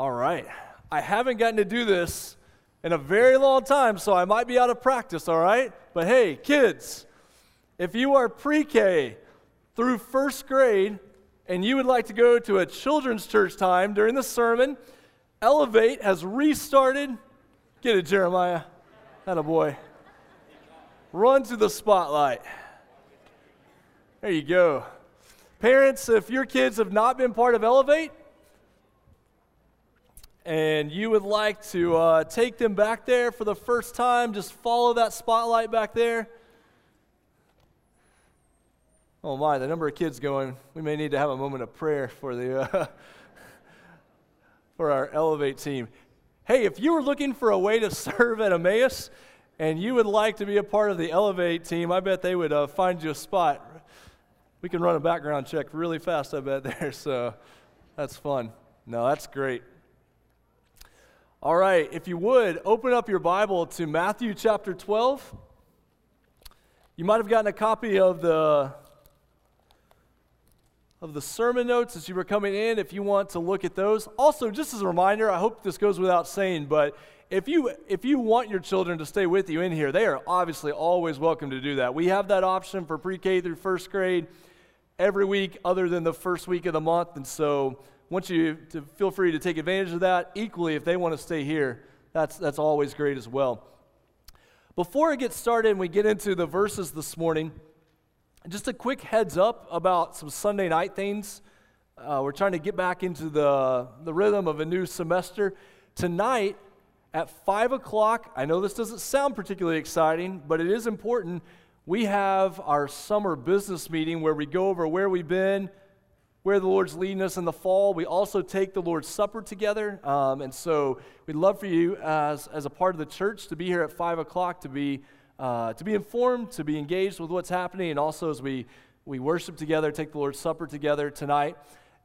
All right. I haven't gotten to do this in a very long time, so I might be out of practice, all right? But hey, kids, if you are pre K through first grade and you would like to go to a children's church time during the sermon, Elevate has restarted. Get it, Jeremiah. That a boy. Run to the spotlight. There you go. Parents, if your kids have not been part of Elevate, and you would like to uh, take them back there for the first time, just follow that spotlight back there. Oh my, the number of kids going, we may need to have a moment of prayer for the uh, for our Elevate team. Hey, if you were looking for a way to serve at Emmaus and you would like to be a part of the Elevate team, I bet they would uh, find you a spot. We can run a background check really fast, I bet there. So that's fun. No, that's great. All right, if you would, open up your Bible to Matthew chapter 12. You might have gotten a copy of the of the sermon notes as you were coming in if you want to look at those. Also, just as a reminder, I hope this goes without saying, but if you if you want your children to stay with you in here, they are obviously always welcome to do that. We have that option for pre-K through first grade every week other than the first week of the month, and so want you to feel free to take advantage of that. Equally, if they want to stay here, that's, that's always great as well. Before I get started and we get into the verses this morning, just a quick heads up about some Sunday night things. Uh, we're trying to get back into the, the rhythm of a new semester. Tonight at 5 o'clock, I know this doesn't sound particularly exciting, but it is important. We have our summer business meeting where we go over where we've been, where the Lord's leading us in the fall. We also take the Lord's Supper together. Um, and so we'd love for you as, as a part of the church to be here at 5 o'clock to be, uh, to be informed, to be engaged with what's happening, and also as we, we worship together, take the Lord's Supper together tonight.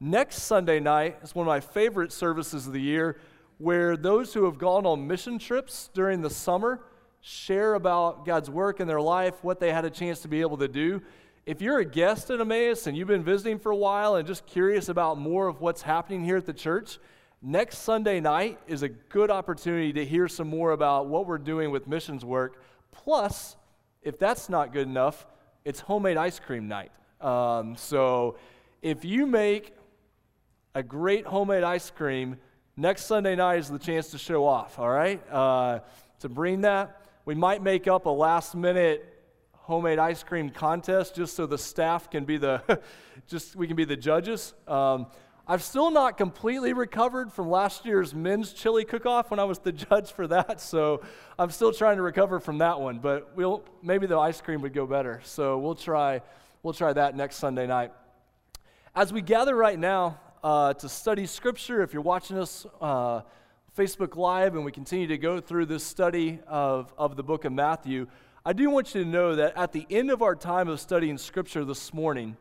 Next Sunday night is one of my favorite services of the year where those who have gone on mission trips during the summer share about God's work in their life, what they had a chance to be able to do if you're a guest at Emmaus and you've been visiting for a while and just curious about more of what's happening here at the church, next Sunday night is a good opportunity to hear some more about what we're doing with missions work. Plus, if that's not good enough, it's homemade ice cream night. Um, so if you make a great homemade ice cream, next Sunday night is the chance to show off, all right? Uh, to bring that. We might make up a last minute homemade ice cream contest just so the staff can be the just we can be the judges. Um, i've still not completely recovered from last year's men's chili cook-off when i was the judge for that so i'm still trying to recover from that one but we'll maybe the ice cream would go better so we'll try we'll try that next sunday night. As we gather right now uh, to study scripture if you're watching us uh, facebook live and we continue to go through this study of, of the book of matthew I do want you to know that at the end of our time of studying Scripture this morning,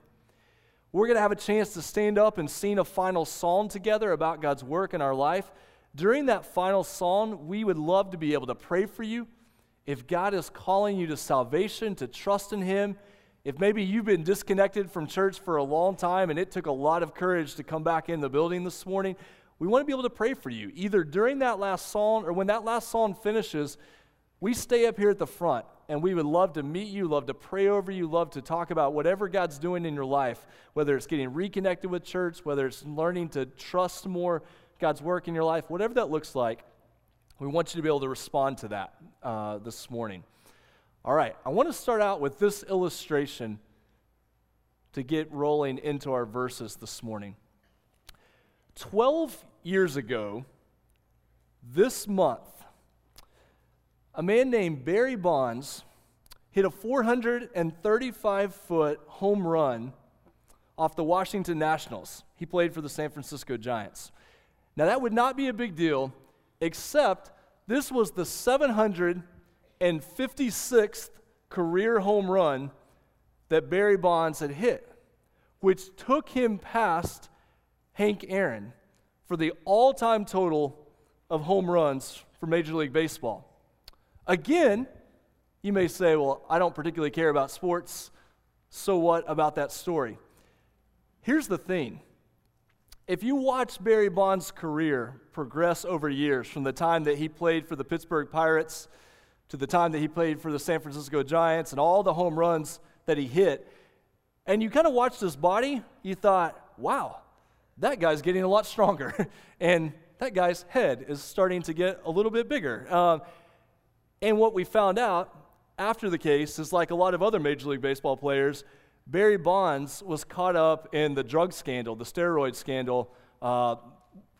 we're going to have a chance to stand up and sing a final song together about God's work in our life. During that final song, we would love to be able to pray for you. If God is calling you to salvation, to trust in Him, if maybe you've been disconnected from church for a long time and it took a lot of courage to come back in the building this morning, we want to be able to pray for you, either during that last song or when that last song finishes. We stay up here at the front and we would love to meet you, love to pray over you, love to talk about whatever God's doing in your life, whether it's getting reconnected with church, whether it's learning to trust more God's work in your life, whatever that looks like. We want you to be able to respond to that uh, this morning. All right, I want to start out with this illustration to get rolling into our verses this morning. 12 years ago, this month, a man named Barry Bonds hit a 435 foot home run off the Washington Nationals. He played for the San Francisco Giants. Now, that would not be a big deal, except this was the 756th career home run that Barry Bonds had hit, which took him past Hank Aaron for the all time total of home runs for Major League Baseball. Again, you may say, well, I don't particularly care about sports. So what about that story? Here's the thing If you watch Barry Bonds' career progress over years, from the time that he played for the Pittsburgh Pirates to the time that he played for the San Francisco Giants and all the home runs that he hit, and you kind of watched his body, you thought, wow, that guy's getting a lot stronger. and that guy's head is starting to get a little bit bigger. Um, and what we found out after the case is like a lot of other Major League Baseball players, Barry Bonds was caught up in the drug scandal, the steroid scandal, uh,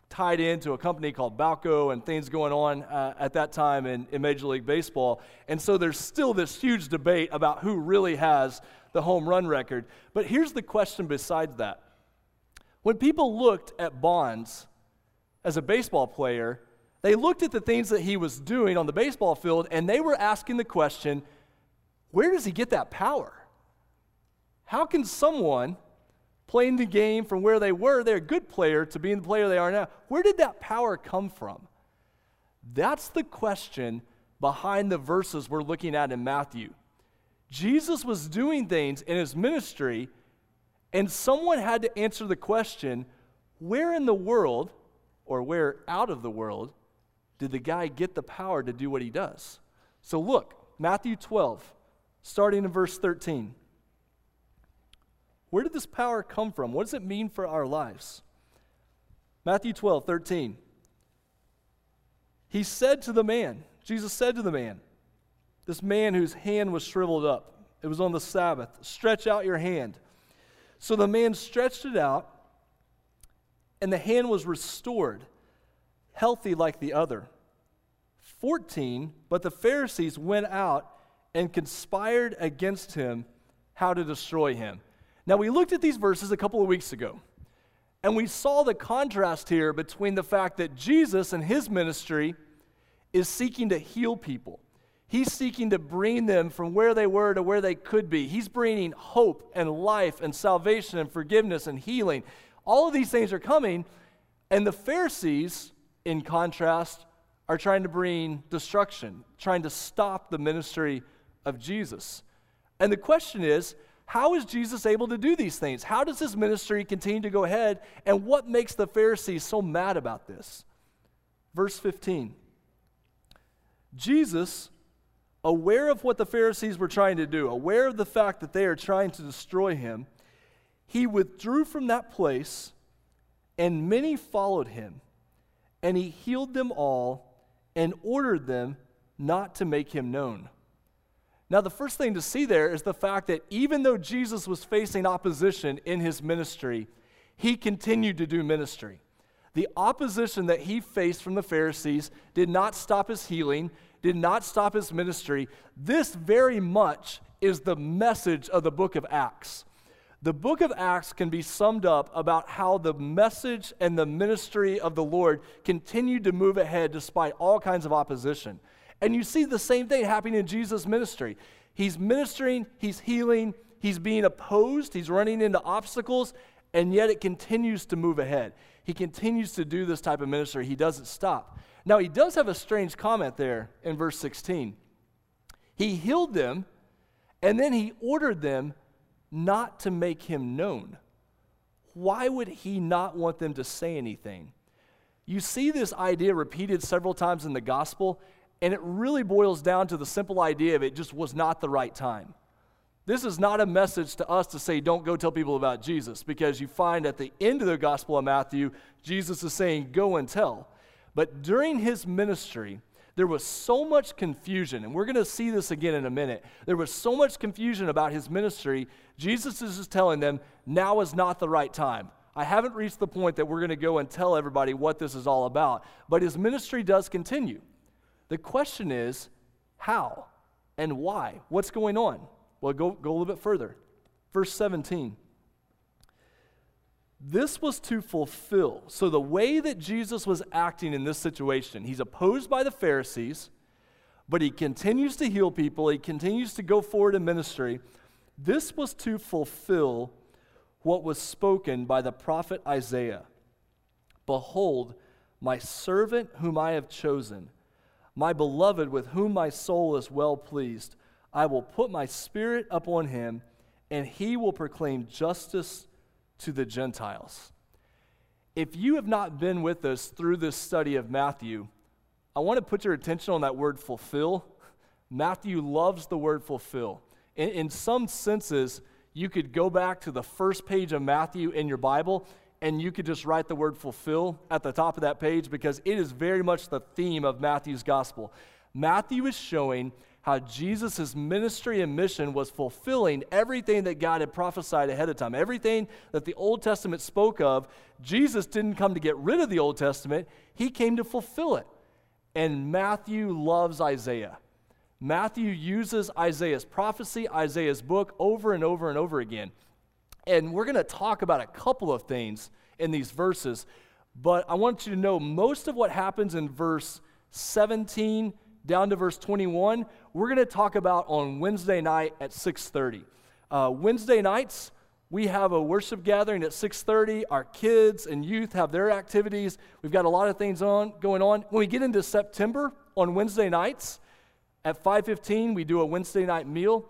tied into a company called Balco and things going on uh, at that time in, in Major League Baseball. And so there's still this huge debate about who really has the home run record. But here's the question besides that. When people looked at Bonds as a baseball player, they looked at the things that he was doing on the baseball field and they were asking the question where does he get that power? How can someone playing the game from where they were, they're a good player, to being the player they are now, where did that power come from? That's the question behind the verses we're looking at in Matthew. Jesus was doing things in his ministry, and someone had to answer the question where in the world, or where out of the world, did the guy get the power to do what he does? So look, Matthew 12, starting in verse 13. Where did this power come from? What does it mean for our lives? Matthew 12, 13. He said to the man, Jesus said to the man, this man whose hand was shriveled up, it was on the Sabbath, stretch out your hand. So the man stretched it out, and the hand was restored, healthy like the other. 14, but the Pharisees went out and conspired against him how to destroy him. Now, we looked at these verses a couple of weeks ago, and we saw the contrast here between the fact that Jesus and his ministry is seeking to heal people. He's seeking to bring them from where they were to where they could be. He's bringing hope and life and salvation and forgiveness and healing. All of these things are coming, and the Pharisees, in contrast, are trying to bring destruction, trying to stop the ministry of Jesus. And the question is, how is Jesus able to do these things? How does his ministry continue to go ahead? And what makes the Pharisees so mad about this? Verse 15 Jesus, aware of what the Pharisees were trying to do, aware of the fact that they are trying to destroy him, he withdrew from that place, and many followed him. And he healed them all and ordered them not to make him known. Now, the first thing to see there is the fact that even though Jesus was facing opposition in his ministry, he continued to do ministry. The opposition that he faced from the Pharisees did not stop his healing, did not stop his ministry. This very much is the message of the book of Acts. The book of Acts can be summed up about how the message and the ministry of the Lord continued to move ahead despite all kinds of opposition. And you see the same thing happening in Jesus' ministry. He's ministering, he's healing, he's being opposed, he's running into obstacles, and yet it continues to move ahead. He continues to do this type of ministry. He doesn't stop. Now, he does have a strange comment there in verse 16. He healed them, and then he ordered them not to make him known. Why would he not want them to say anything? You see this idea repeated several times in the gospel, and it really boils down to the simple idea of it just was not the right time. This is not a message to us to say, don't go tell people about Jesus, because you find at the end of the Gospel of Matthew, Jesus is saying, go and tell. But during his ministry, there was so much confusion, and we're going to see this again in a minute. There was so much confusion about his ministry. Jesus is just telling them, now is not the right time. I haven't reached the point that we're going to go and tell everybody what this is all about. But his ministry does continue. The question is, how and why? What's going on? Well, go, go a little bit further. Verse 17. This was to fulfill. So, the way that Jesus was acting in this situation, he's opposed by the Pharisees, but he continues to heal people, he continues to go forward in ministry. This was to fulfill what was spoken by the prophet Isaiah Behold, my servant whom I have chosen my beloved, with whom my soul is well pleased. I will put my spirit upon him, and he will proclaim justice to the Gentiles. If you have not been with us through this study of Matthew, I want to put your attention on that word fulfill. Matthew loves the word fulfill. In, in some senses, you could go back to the first page of Matthew in your Bible and you could just write the word fulfill at the top of that page because it is very much the theme of Matthew's gospel. Matthew is showing how Jesus' ministry and mission was fulfilling everything that God had prophesied ahead of time. Everything that the Old Testament spoke of, Jesus didn't come to get rid of the Old Testament, he came to fulfill it. And Matthew loves Isaiah. Matthew uses Isaiah's prophecy, Isaiah's book, over and over and over again. And we're going to talk about a couple of things in these verses, but I want you to know most of what happens in verse 17 down to verse 21, we're going to talk about on Wednesday night at 6:30. Uh, Wednesday nights, we have a worship gathering at 6:30. Our kids and youth have their activities. We've got a lot of things on going on. When we get into September on Wednesday nights at 5:15, we do a Wednesday night meal.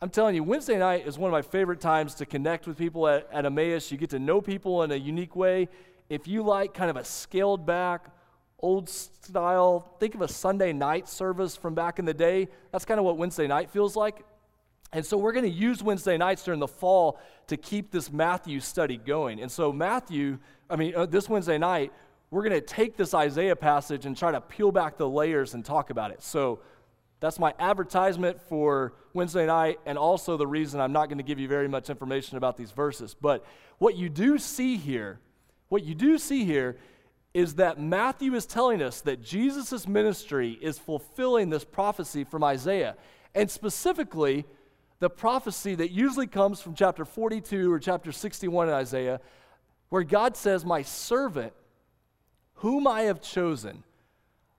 I'm telling you, Wednesday night is one of my favorite times to connect with people at, at Emmaus. You get to know people in a unique way. If you like kind of a scaled back, old style, think of a Sunday night service from back in the day. That's kind of what Wednesday night feels like. And so we're going to use Wednesday nights during the fall to keep this Matthew study going. And so, Matthew, I mean, uh, this Wednesday night, we're going to take this Isaiah passage and try to peel back the layers and talk about it. So, that's my advertisement for Wednesday night, and also the reason I'm not going to give you very much information about these verses. But what you do see here, what you do see here is that Matthew is telling us that Jesus' ministry is fulfilling this prophecy from Isaiah. And specifically, the prophecy that usually comes from chapter 42 or chapter 61 in Isaiah, where God says, My servant, whom I have chosen,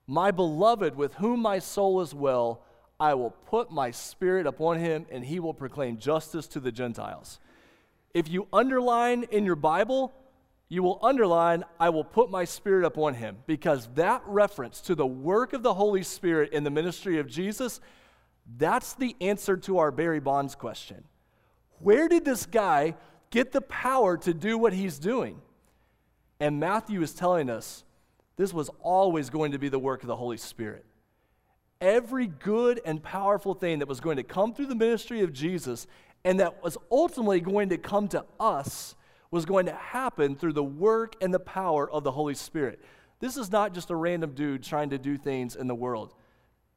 my beloved, with whom my soul is well, I will put my spirit upon him, and he will proclaim justice to the Gentiles. If you underline in your Bible you will underline, I will put my spirit upon him, because that reference to the work of the Holy Spirit in the ministry of Jesus, that's the answer to our Barry Bonds question. Where did this guy get the power to do what he's doing? And Matthew is telling us this was always going to be the work of the Holy Spirit. Every good and powerful thing that was going to come through the ministry of Jesus and that was ultimately going to come to us was going to happen through the work and the power of the Holy Spirit. This is not just a random dude trying to do things in the world.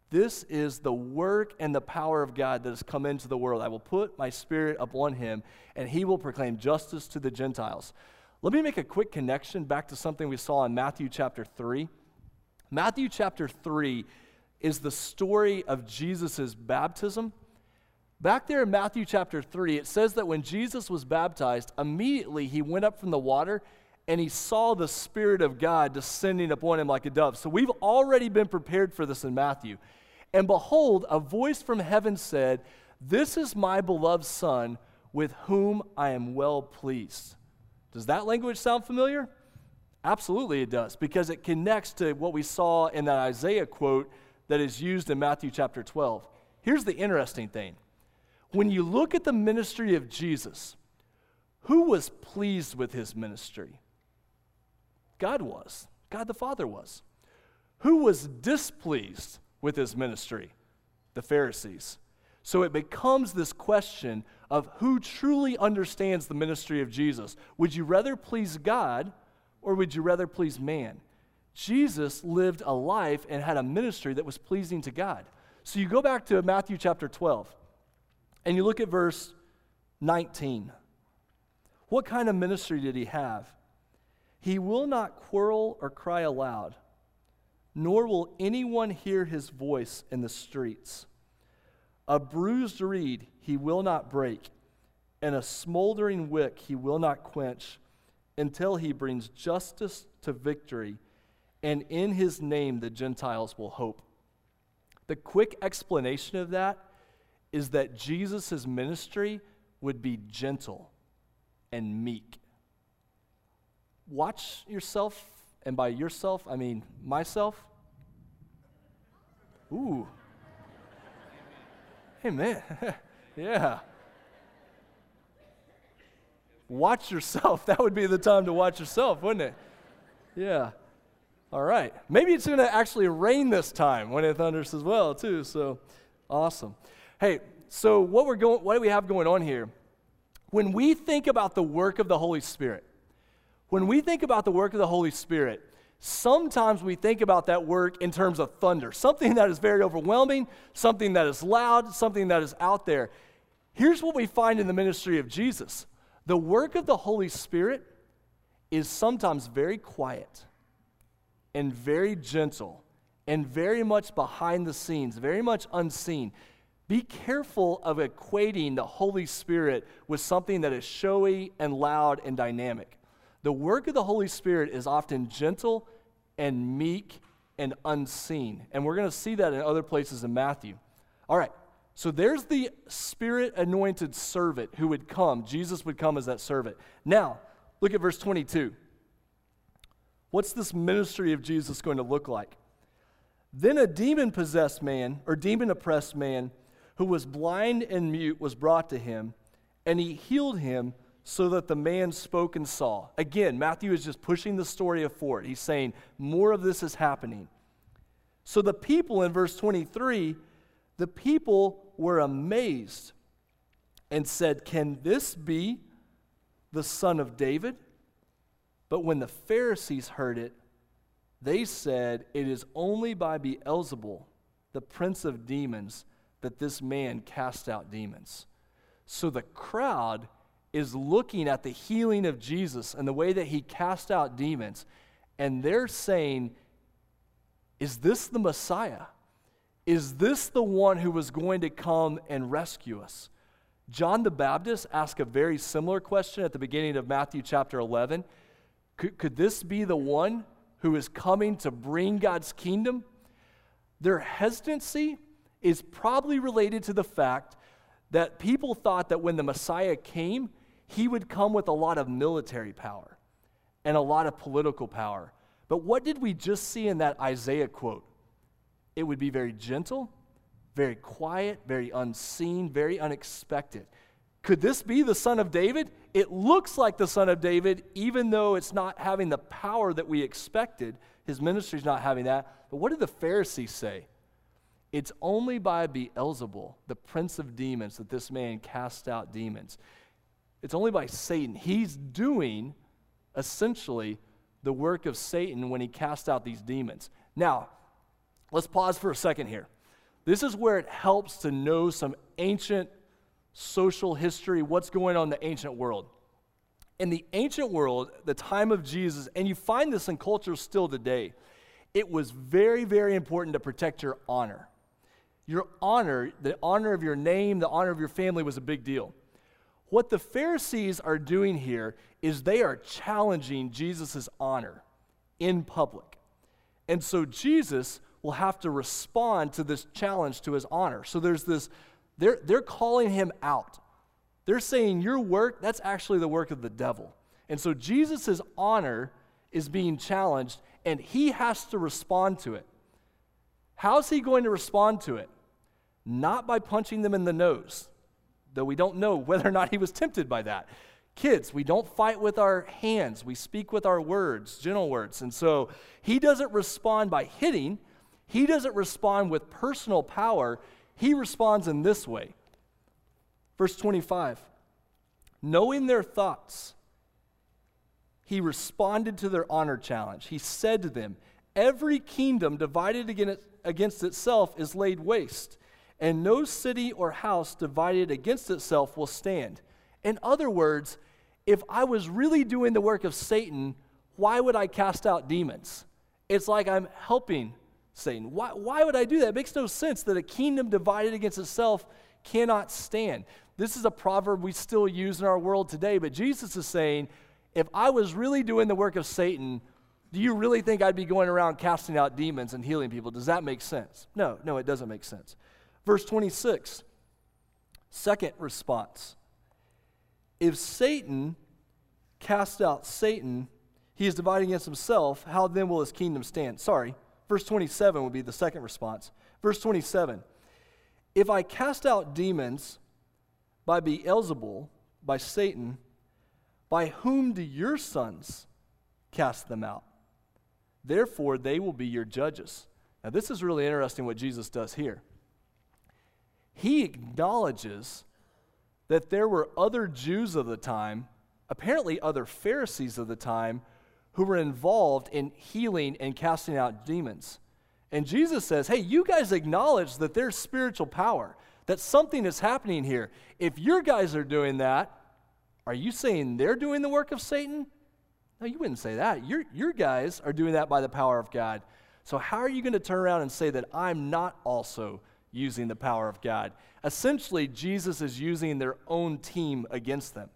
This is the work and the power of God that has come into the world. I will put my spirit upon him, and he will proclaim justice to the Gentiles. Let me make a quick connection back to something we saw in Matthew chapter 3. Matthew chapter 3 is the story of Jesus' baptism. Back there in Matthew chapter 3, it says that when Jesus was baptized, immediately he went up from the water and he saw the Spirit of God descending upon him like a dove. So we've already been prepared for this in Matthew. And behold, a voice from heaven said, This is my beloved Son, with whom I am well pleased. Does that language sound familiar? Absolutely, it does, because it connects to what we saw in that Isaiah quote that is used in Matthew chapter 12. Here's the interesting thing when you look at the ministry of Jesus, who was pleased with his ministry? God was. God the Father was. Who was displeased with his ministry? The Pharisees. So it becomes this question of who truly understands the ministry of Jesus. Would you rather please God or would you rather please man? Jesus lived a life and had a ministry that was pleasing to God. So you go back to Matthew chapter 12. And you look at verse 19. What kind of ministry did he have? He will not quarrel or cry aloud, nor will anyone hear his voice in the streets. A bruised reed he will not break, and a smoldering wick he will not quench until he brings justice to victory, and in his name the Gentiles will hope. The quick explanation of that is that Jesus' ministry would be gentle and meek. Watch yourself, and by yourself, I mean myself. Ooh. Hey, man. yeah. watch yourself. That would be the time to watch yourself, wouldn't it? Yeah. All right. Maybe it's going to actually rain this time when it thunders as well, too. So awesome. Hey, so what we're going what do we have going on here? When we think about the work of the Holy Spirit, when we think about the work of the Holy Spirit, sometimes we think about that work in terms of thunder, something that is very overwhelming, something that is loud, something that is out there. Here's what we find in the ministry of Jesus the work of the Holy Spirit is sometimes very quiet and very gentle and very much behind the scenes, very much unseen. Be careful of equating the Holy Spirit with something that is showy and loud and dynamic. The work of the Holy Spirit is often gentle and meek and unseen. And we're going to see that in other places in Matthew. All right, so there's the Spirit anointed servant who would come. Jesus would come as that servant. Now, look at verse 22. What's this ministry of Jesus going to look like? Then a demon possessed man, or demon oppressed man, who was blind and mute, was brought to him, and he healed him so that the man spoke and saw. Again, Matthew is just pushing the story forward. He's saying more of this is happening. So the people in verse 23, the people were amazed and said, Can this be the son of David? But when the Pharisees heard it, they said, It is only by Beelzebul, the prince of demons, that this man cast out demons. So the crowd is looking at the healing of Jesus and the way that he cast out demons, and they're saying, Is this the Messiah? Is this the one who was going to come and rescue us? John the Baptist asked a very similar question at the beginning of Matthew chapter 11. Could, could this be the one who is coming to bring God's kingdom? Their hesitancy is probably related to the fact that people thought that when the Messiah came, he would come with a lot of military power and a lot of political power. But what did we just see in that Isaiah quote? It would be very gentle, very quiet, very unseen, very unexpected. Could this be the son of David? It looks like the son of David, even though it's not having the power that we expected. His ministry's not having that. But what did the Pharisees say? It's only by Beelzebul, the prince of demons, that this man cast out demons. It's only by Satan. He's doing essentially the work of Satan when he cast out these demons. Now, let's pause for a second here. This is where it helps to know some ancient social history, what's going on in the ancient world. In the ancient world, the time of Jesus, and you find this in cultures still today, it was very, very important to protect your honor. Your honor, the honor of your name, the honor of your family was a big deal. What the Pharisees are doing here is they are challenging Jesus' honor in public. And so Jesus will have to respond to this challenge to his honor. So there's this, they're, they're calling him out. They're saying, Your work, that's actually the work of the devil. And so Jesus' honor is being challenged, and he has to respond to it. How's he going to respond to it? Not by punching them in the nose, though we don't know whether or not he was tempted by that. Kids, we don't fight with our hands, we speak with our words, gentle words. And so he doesn't respond by hitting, he doesn't respond with personal power. He responds in this way. Verse 25 Knowing their thoughts, he responded to their honor challenge. He said to them, Every kingdom divided against itself is laid waste, and no city or house divided against itself will stand. In other words, if I was really doing the work of Satan, why would I cast out demons? It's like I'm helping Satan. Why, why would I do that? It makes no sense that a kingdom divided against itself cannot stand. This is a proverb we still use in our world today, but Jesus is saying, if I was really doing the work of Satan, do you really think I'd be going around casting out demons and healing people? Does that make sense? No, no, it doesn't make sense. Verse 26, second response. If Satan cast out Satan, he is dividing against himself. How then will his kingdom stand? Sorry, Verse 27 would be the second response. Verse 27 If I cast out demons by Beelzebul, by Satan, By whom do your sons cast them out? Therefore, they will be your judges. Now, this is really interesting what Jesus does here. He acknowledges that there were other Jews of the time, apparently other Pharisees of the time, who were involved in healing and casting out demons. And Jesus says, Hey, you guys acknowledge that there's spiritual power, that something is happening here. If your guys are doing that, are you saying they're doing the work of Satan? No, you wouldn't say that. Your, your guys are doing that by the power of God. So, how are you going to turn around and say that I'm not also using the power of God? Essentially, Jesus is using their own team against them.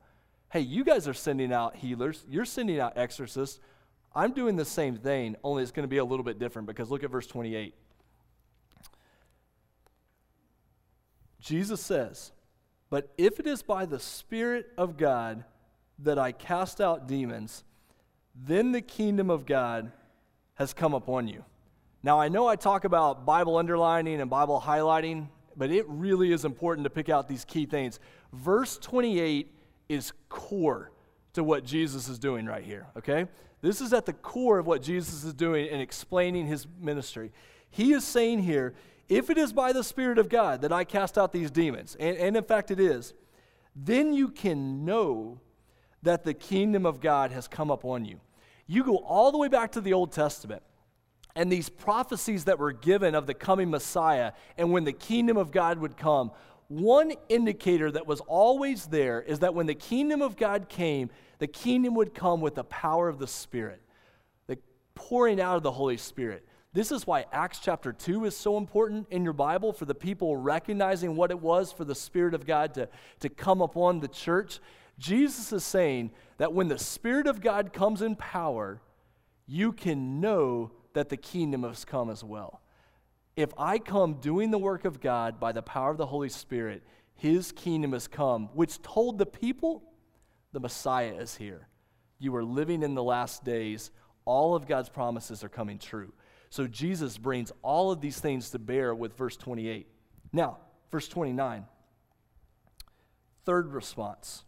Hey, you guys are sending out healers, you're sending out exorcists. I'm doing the same thing, only it's going to be a little bit different because look at verse 28. Jesus says, But if it is by the Spirit of God that I cast out demons, then the kingdom of God has come upon you. Now, I know I talk about Bible underlining and Bible highlighting, but it really is important to pick out these key things. Verse 28 is core to what Jesus is doing right here, okay? This is at the core of what Jesus is doing in explaining his ministry. He is saying here, if it is by the Spirit of God that I cast out these demons, and, and in fact it is, then you can know that the kingdom of God has come upon you. You go all the way back to the Old Testament, and these prophecies that were given of the coming Messiah and when the kingdom of God would come, one indicator that was always there is that when the kingdom of God came, the kingdom would come with the power of the Spirit, the pouring out of the Holy Spirit. This is why Acts chapter 2 is so important in your Bible for the people recognizing what it was for the Spirit of God to, to come upon the church. Jesus is saying that when the Spirit of God comes in power, you can know that the kingdom has come as well. If I come doing the work of God by the power of the Holy Spirit, his kingdom has come, which told the people the Messiah is here. You are living in the last days. All of God's promises are coming true. So Jesus brings all of these things to bear with verse 28. Now, verse 29. Third response.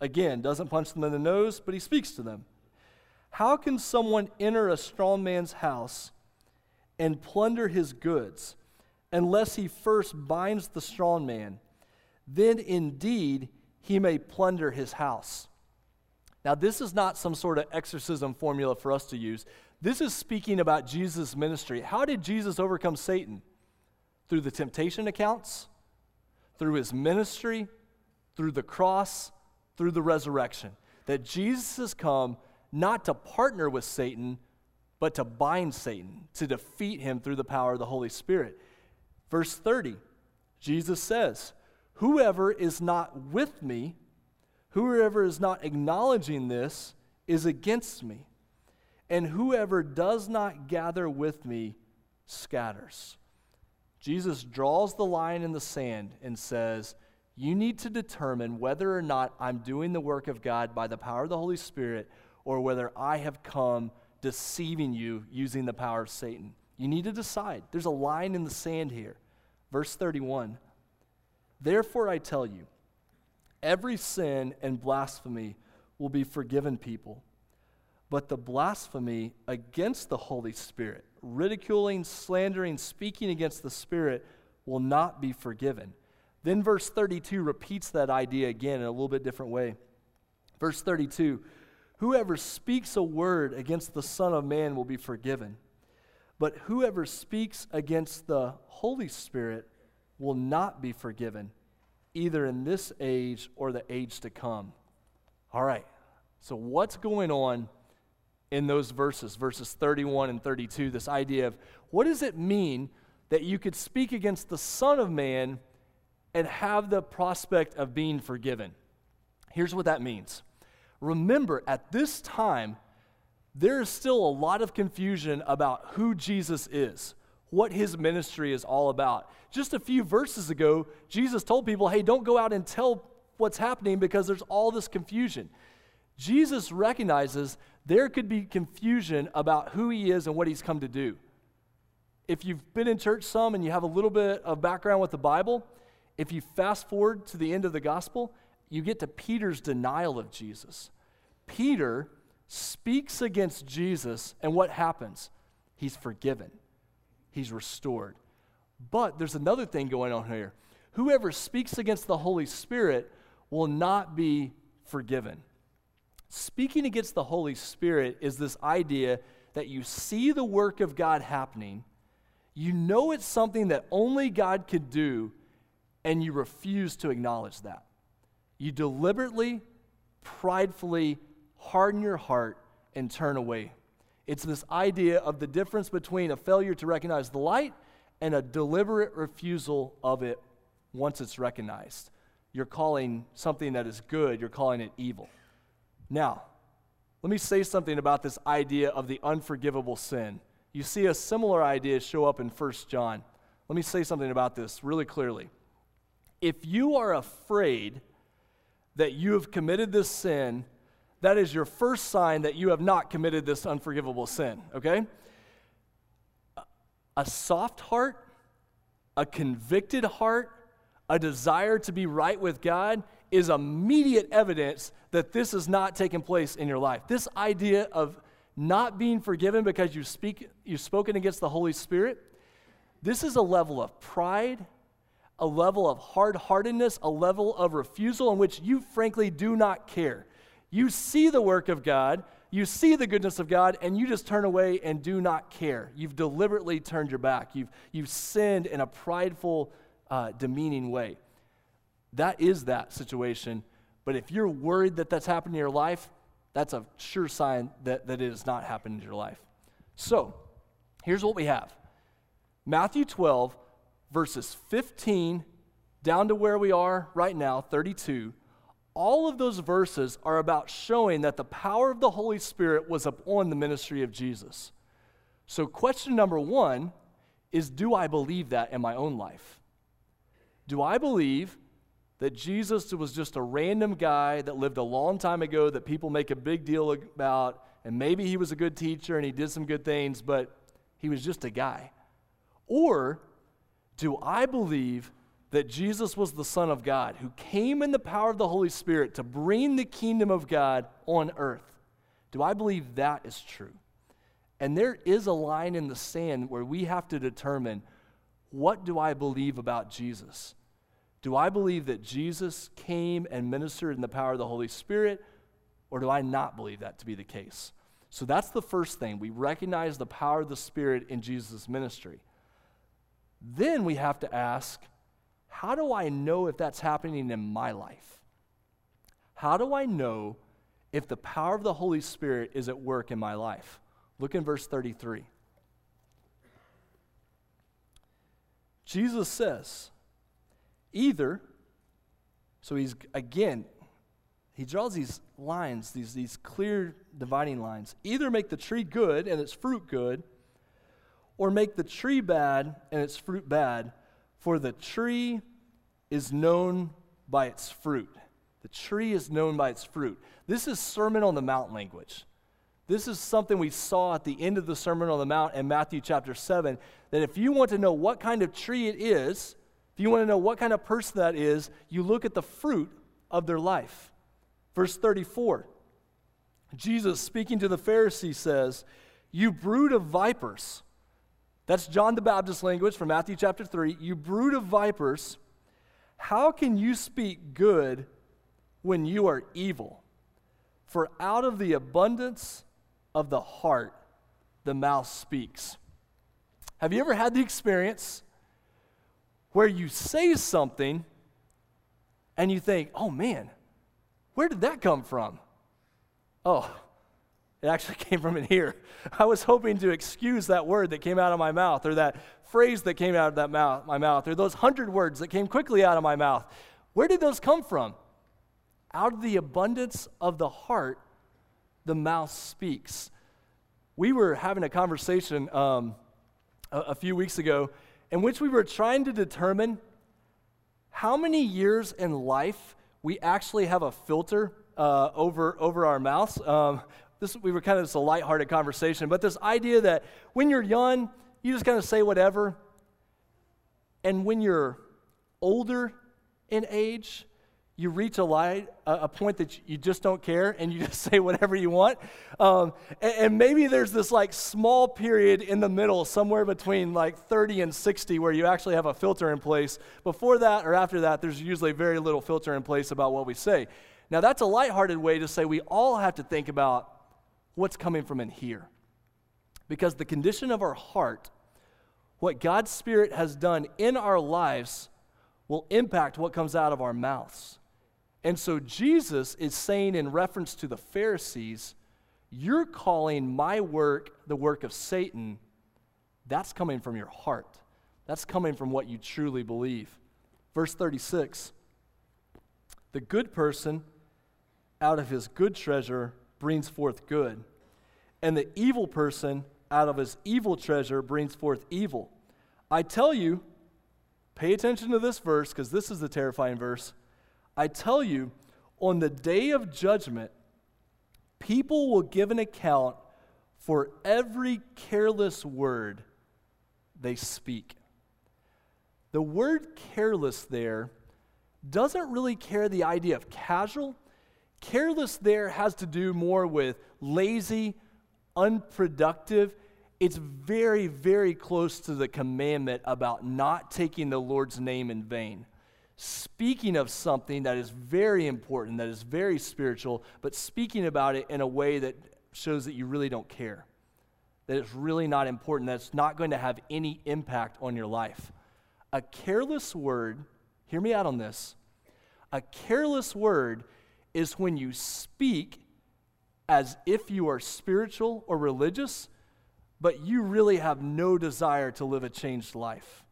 Again, doesn't punch them in the nose, but he speaks to them. How can someone enter a strong man's house and plunder his goods unless he first binds the strong man? Then indeed he may plunder his house. Now, this is not some sort of exorcism formula for us to use. This is speaking about Jesus' ministry. How did Jesus overcome Satan? Through the temptation accounts, through his ministry, through the cross, through the resurrection. That Jesus has come not to partner with Satan, but to bind Satan, to defeat him through the power of the Holy Spirit. Verse 30, Jesus says, Whoever is not with me, whoever is not acknowledging this, is against me and whoever does not gather with me scatters. Jesus draws the line in the sand and says, You need to determine whether or not I'm doing the work of God by the power of the Holy Spirit or whether I have come deceiving you using the power of Satan. You need to decide. There's a line in the sand here. Verse 31 Therefore I tell you, every sin and blasphemy will be forgiven people but the blasphemy against the Holy Spirit, ridiculing, slandering, speaking against the Spirit, will not be forgiven. Then verse 32 repeats that idea again in a little bit different way. Verse 32 Whoever speaks a word against the Son of Man will be forgiven, but whoever speaks against the Holy Spirit will not be forgiven, either in this age or the age to come. All right, so what's going on? in those verses, verses 31 and 32, this idea of what does it mean that you could speak against the Son of Man and have the prospect of being forgiven? Here's what that means. Remember, at this time, there is still a lot of confusion about who Jesus is, what his ministry is all about. Just a few verses ago, Jesus told people, hey, don't go out and tell what's happening because there's all this confusion. Jesus recognizes there could be confusion about who he is and what he's come to do. If you've been in church some and you have a little bit of background with the Bible, if you fast forward to the end of the gospel, you get to Peter's denial of Jesus. Peter speaks against Jesus, and what happens? He's forgiven, he's restored. But there's another thing going on here. Whoever speaks against the Holy Spirit will not be forgiven. Speaking against the Holy Spirit is this idea that you see the work of God happening, you know it's something that only God could do, and you refuse to acknowledge that. You deliberately, pridefully harden your heart and turn away. It's this idea of the difference between a failure to recognize the light and a deliberate refusal of it once it's recognized. You're calling something that is good, you're calling it evil. Now, let me say something about this idea of the unforgivable sin. You see a similar idea show up in 1 John. Let me say something about this really clearly. If you are afraid that you have committed this sin, that is your first sign that you have not committed this unforgivable sin, okay? A soft heart, a convicted heart, a desire to be right with God is immediate evidence that this is not taking place in your life. This idea of not being forgiven because you speak, you've spoken against the Holy Spirit, this is a level of pride, a level of hard heartedness, a level of refusal in which you frankly do not care. You see the work of God, you see the goodness of God, and you just turn away and do not care. You've deliberately turned your back. You've, you've sinned in a prideful, uh, demeaning way. That is that situation. But if you're worried that that's happened in your life, that's a sure sign that, that it has not happened in your life. So, here's what we have Matthew 12, verses 15 down to where we are right now, 32. All of those verses are about showing that the power of the Holy Spirit was upon the ministry of Jesus. So, question number one is Do I believe that in my own life? Do I believe that Jesus was just a random guy that lived a long time ago that people make a big deal about, and maybe he was a good teacher and he did some good things, but he was just a guy? Or do I believe that Jesus was the Son of God who came in the power of the Holy Spirit to bring the kingdom of God on earth? Do I believe that is true? And there is a line in the sand where we have to determine what do I believe about Jesus? Do I believe that Jesus came and ministered in the power of the Holy Spirit, or do I not believe that to be the case? So that's the first thing. We recognize the power of the Spirit in Jesus' ministry. Then we have to ask, how do I know if that's happening in my life? How do I know if the power of the Holy Spirit is at work in my life? Look in verse 33. Jesus says, Either, so he's again, he draws these lines, these, these clear dividing lines. Either make the tree good and its fruit good, or make the tree bad and its fruit bad, for the tree is known by its fruit. The tree is known by its fruit. This is Sermon on the Mount language. This is something we saw at the end of the Sermon on the Mount in Matthew chapter 7 that if you want to know what kind of tree it is, if you want to know what kind of person that is, you look at the fruit of their life. Verse 34 Jesus, speaking to the Pharisees, says, You brood of vipers. That's John the Baptist language from Matthew chapter 3. You brood of vipers, how can you speak good when you are evil? For out of the abundance of the heart, the mouth speaks. Have you ever had the experience where you say something and you think, oh man, where did that come from? Oh, it actually came from in here. I was hoping to excuse that word that came out of my mouth or that phrase that came out of that mouth, my mouth or those hundred words that came quickly out of my mouth. Where did those come from? Out of the abundance of the heart, the mouth speaks. We were having a conversation um, a, a few weeks ago, in which we were trying to determine how many years in life we actually have a filter uh, over, over our mouths. Um, this, we were kind of just a lighthearted conversation, but this idea that when you're young, you just kind of say whatever. And when you're older in age, you reach a light, a, point that you just don't care, and you just say whatever you want. Um, and, and maybe there's this like small period in the middle, somewhere between like 30 and 60, where you actually have a filter in place. Before that or after that, there's usually very little filter in place about what we say. Now, that's a lighthearted way to say we all have to think about what's coming from in here. Because the condition of our heart, what God's Spirit has done in our lives, will impact what comes out of our mouths. And so Jesus is saying, in reference to the Pharisees, you're calling my work the work of Satan. That's coming from your heart. That's coming from what you truly believe. Verse 36 The good person out of his good treasure brings forth good, and the evil person out of his evil treasure brings forth evil. I tell you, pay attention to this verse because this is the terrifying verse. I tell you, on the day of judgment, people will give an account for every careless word they speak. The word careless there doesn't really carry the idea of casual. Careless there has to do more with lazy, unproductive. It's very, very close to the commandment about not taking the Lord's name in vain speaking of something that is very important, that is very spiritual, but speaking about it in a way that shows that you really don't care, that it's really not important, that it's not going to have any impact on your life. A careless word, hear me out on this, a careless word is when you speak as if you are spiritual or religious, but you really have no desire to live a changed life.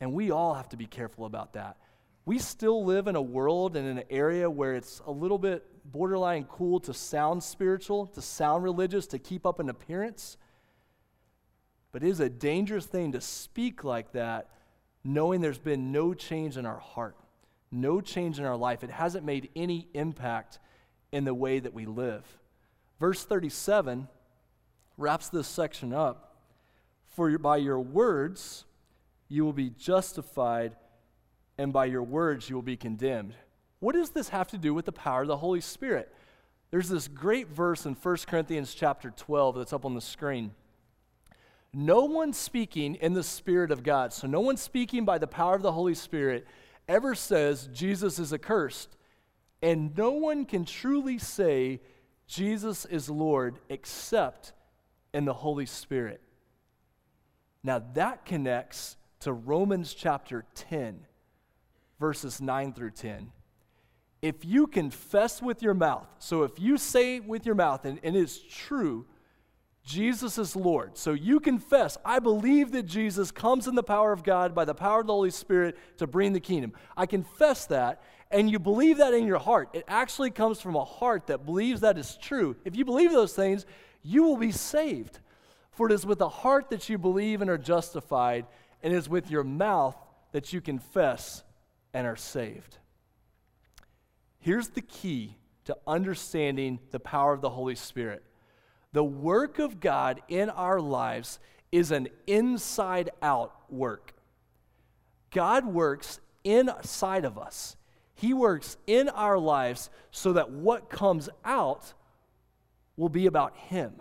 And we all have to be careful about that we still live in a world and in an area where it's a little bit borderline cool to sound spiritual, to sound religious, to keep up an appearance. But it is a dangerous thing to speak like that, knowing there's been no change in our heart, no change in our life. It hasn't made any impact in the way that we live. Verse 37 wraps this section up. For by your words you will be justified and by your words you will be condemned. What does this have to do with the power of the Holy Spirit? There's this great verse in 1 Corinthians chapter 12 that's up on the screen. No one speaking in the Spirit of God, so no one speaking by the power of the Holy Spirit, ever says Jesus is accursed. And no one can truly say Jesus is Lord except in the Holy Spirit. Now that connects to Romans chapter 10 verses 9 through 10. If you confess with your mouth, so if you say with your mouth, and, and it's true, Jesus is Lord. So you confess, I believe that Jesus comes in the power of God by the power of the Holy Spirit to bring the kingdom. I confess that, and you believe that in your heart. It actually comes from a heart that believes that is true. If you believe those things, you will be saved. For it is with the heart that you believe and are justified, and it is with your mouth that you confess and are saved. Here's the key to understanding the power of the Holy Spirit the work of God in our lives is an inside out work. God works inside of us. He works in our lives so that what comes out will be about Him,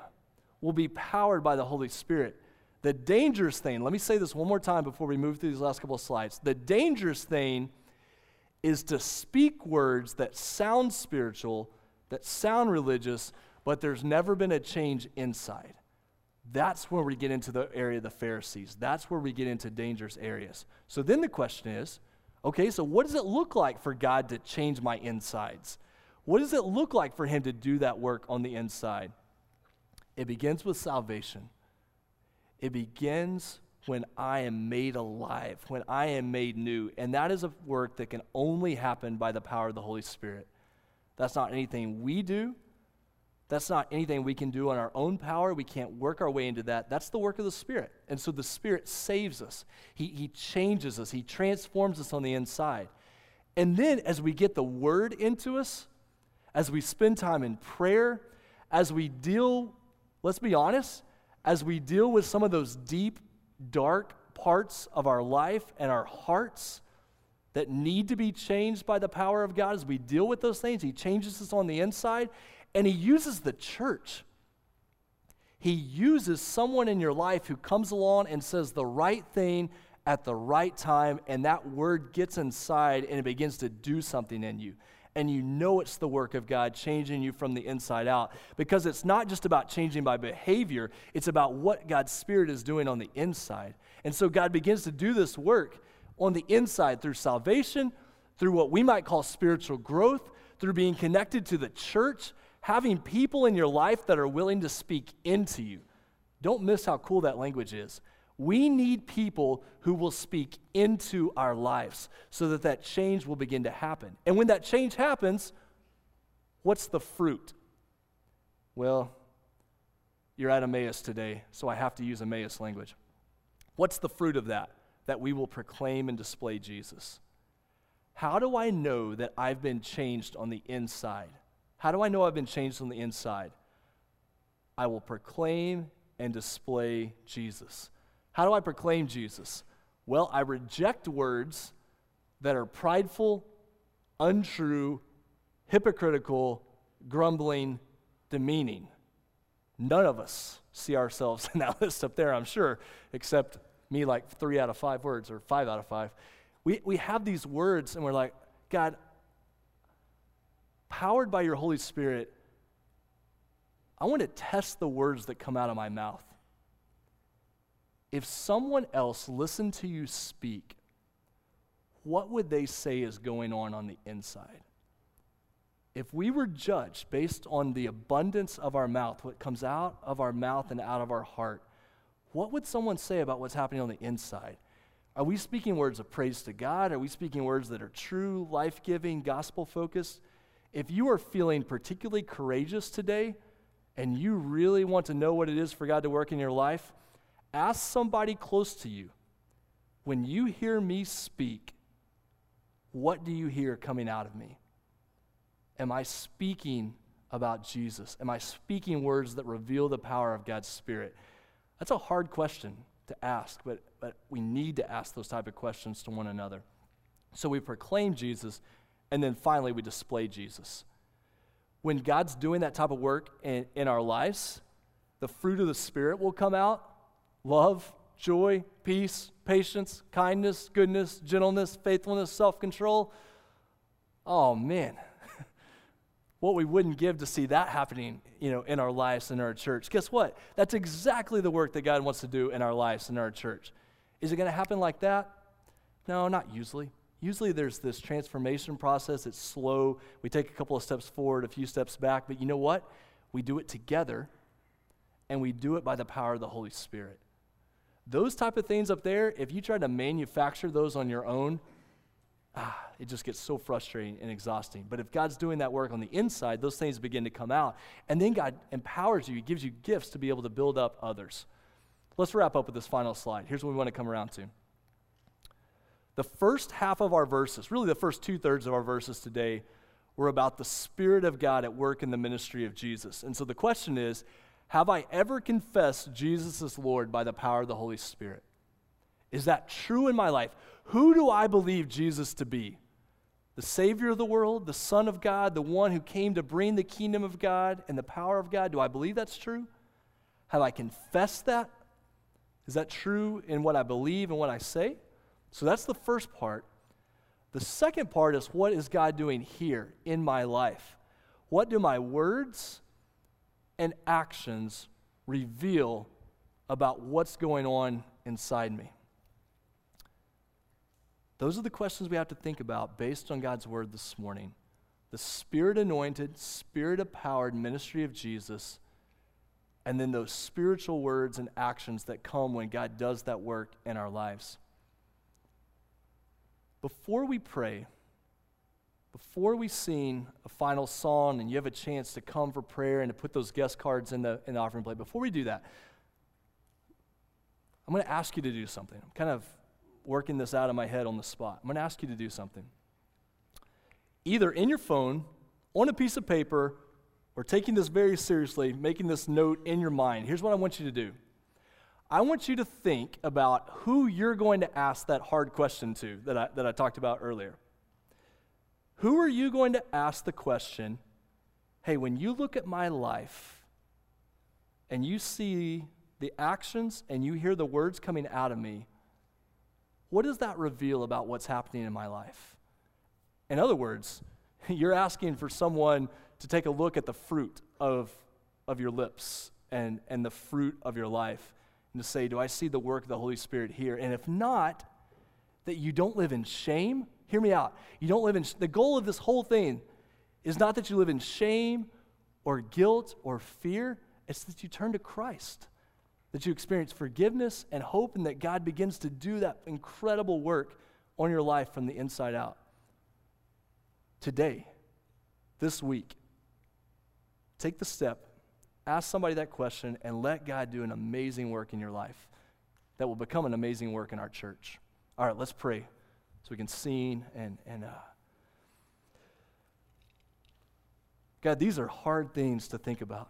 will be powered by the Holy Spirit. The dangerous thing, let me say this one more time before we move through these last couple of slides. The dangerous thing is to speak words that sound spiritual, that sound religious, but there's never been a change inside. That's where we get into the area of the Pharisees. That's where we get into dangerous areas. So then the question is okay, so what does it look like for God to change my insides? What does it look like for Him to do that work on the inside? It begins with salvation. It begins when I am made alive, when I am made new. And that is a work that can only happen by the power of the Holy Spirit. That's not anything we do. That's not anything we can do on our own power. We can't work our way into that. That's the work of the Spirit. And so the Spirit saves us, He, he changes us, He transforms us on the inside. And then as we get the Word into us, as we spend time in prayer, as we deal, let's be honest, as we deal with some of those deep dark parts of our life and our hearts, that need to be changed by the power of God, as we deal with those things, He changes us on the inside, and He uses the church. He uses someone in your life who comes along and says the right thing at the right time, and that word gets inside and it begins to do something in you. And you know it's the work of God changing you from the inside out because it's not just about changing by behavior, it's about what God's Spirit is doing on the inside. And so God begins to do this work on the inside through salvation, through what we might call spiritual growth, through being connected to the church, having people in your life that are willing to speak into you. Don't miss how cool that language is. We need people who will speak into our lives so that that change will begin to happen. And when that change happens, what's the fruit? Well, you're at Emmaus today, so I have to use Emmaus language. What's the fruit of that? That we will proclaim and display Jesus. How do I know that I've been changed on the inside? How do I know I've been changed on the inside? I will proclaim and display Jesus. How do I proclaim Jesus? Well, I reject words that are prideful, untrue, hypocritical, grumbling, demeaning. None of us see ourselves in that list up there, I'm sure, except me, like three out of five words or five out of five. We, we have these words and we're like, God, powered by your Holy Spirit, I want to test the words that come out of my mouth if someone else listened to you speak, what would they say is going on on the inside? If we were judged based on the abundance of our mouth, what comes out of our mouth and out of our heart, what would someone say about what's happening on the inside? Are we speaking words of praise to God? Are we speaking words that are true, life giving, gospel focused? If you are feeling particularly courageous today and you really want to know what it is for God to work in your life, Ask somebody close to you when you hear me speak, what do you hear coming out of me? Am I speaking about Jesus? Am I speaking words that reveal the power of God's Spirit? That's a hard question to ask, but, but we need to ask those type of questions to one another. So we proclaim Jesus, and then finally we display Jesus. When God's doing that type of work in, in our lives, the fruit of the Spirit will come out love, joy, peace, patience, kindness, goodness, gentleness, faithfulness, self control. Oh, man. what we wouldn't give to see that happening you know, in our lives in our church. Guess what? That's exactly the work that God wants to do in our lives in our church. Is it going to happen like that? No, not usually. Usually there's this transformation process. It's slow. We take a couple of steps forward, a few steps back. But you know what? We do it together, and we do it by the power of the Holy Spirit. Those type of things up there, if you try to manufacture those on your own, ah, it just gets so frustrating and exhausting. But if God's doing that work on the inside, those things begin to come out. And then God empowers you, He gives you gifts to be able to build up others. Let's wrap up with this final slide. Here's what we want to come around to. The first half of our verses, really the first two thirds of our verses today, were about the Spirit of God at work in the ministry of Jesus. And so the question is have I ever confessed Jesus as Lord by the power of the Holy Spirit? Is that true in my life? Who do I believe Jesus to be? The Savior of the world, the Son of God, the one who came to bring the kingdom of God and the power of God? Do I believe that's true? Have I confessed that? Is that true in what I believe and what I say? So that's the first part. The second part is what is God doing here in my life? What do my words and actions reveal about what's going on inside me? Those are the questions we have to think about based on God's word this morning. The spirit anointed, spirit empowered ministry of Jesus, and then those spiritual words and actions that come when God does that work in our lives. Before we pray, before we sing a final song and you have a chance to come for prayer and to put those guest cards in the, in the offering plate, before we do that, I'm going to ask you to do something. I'm kind of working this out of my head on the spot. I'm going to ask you to do something. Either in your phone, on a piece of paper, or taking this very seriously, making this note in your mind. Here's what I want you to do I want you to think about who you're going to ask that hard question to that I, that I talked about earlier. Who are you going to ask the question, hey, when you look at my life and you see the actions and you hear the words coming out of me, what does that reveal about what's happening in my life? In other words, you're asking for someone to take a look at the fruit of, of your lips and, and the fruit of your life and to say, Do I see the work of the Holy Spirit here? And if not, that you don't live in shame. Hear me out. You don't live in, the goal of this whole thing is not that you live in shame or guilt or fear, it's that you turn to Christ, that you experience forgiveness and hope, and that God begins to do that incredible work on your life from the inside out. Today, this week, take the step Ask somebody that question and let God do an amazing work in your life that will become an amazing work in our church. All right, let's pray so we can sing and, and uh, God, these are hard things to think about.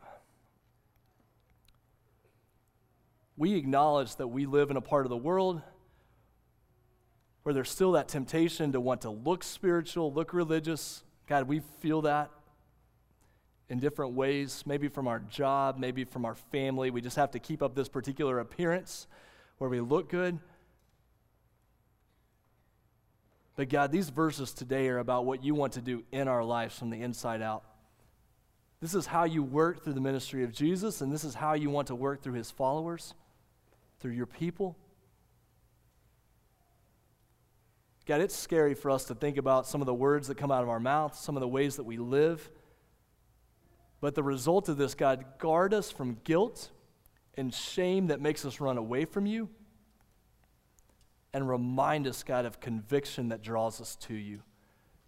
We acknowledge that we live in a part of the world where there's still that temptation to want to look spiritual, look religious. God, we feel that in different ways, maybe from our job, maybe from our family. We just have to keep up this particular appearance where we look good. But God, these verses today are about what you want to do in our lives from the inside out. This is how you work through the ministry of Jesus, and this is how you want to work through his followers, through your people. God, it's scary for us to think about some of the words that come out of our mouth, some of the ways that we live. But the result of this, God, guard us from guilt and shame that makes us run away from you. And remind us, God, of conviction that draws us to you.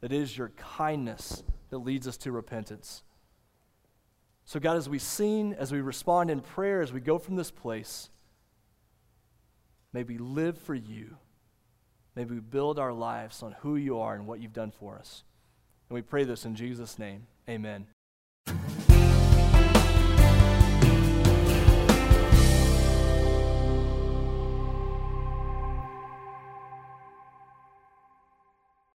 That is your kindness that leads us to repentance. So, God, as we sing, as we respond in prayer, as we go from this place, may we live for you. May we build our lives on who you are and what you've done for us. And we pray this in Jesus' name. Amen.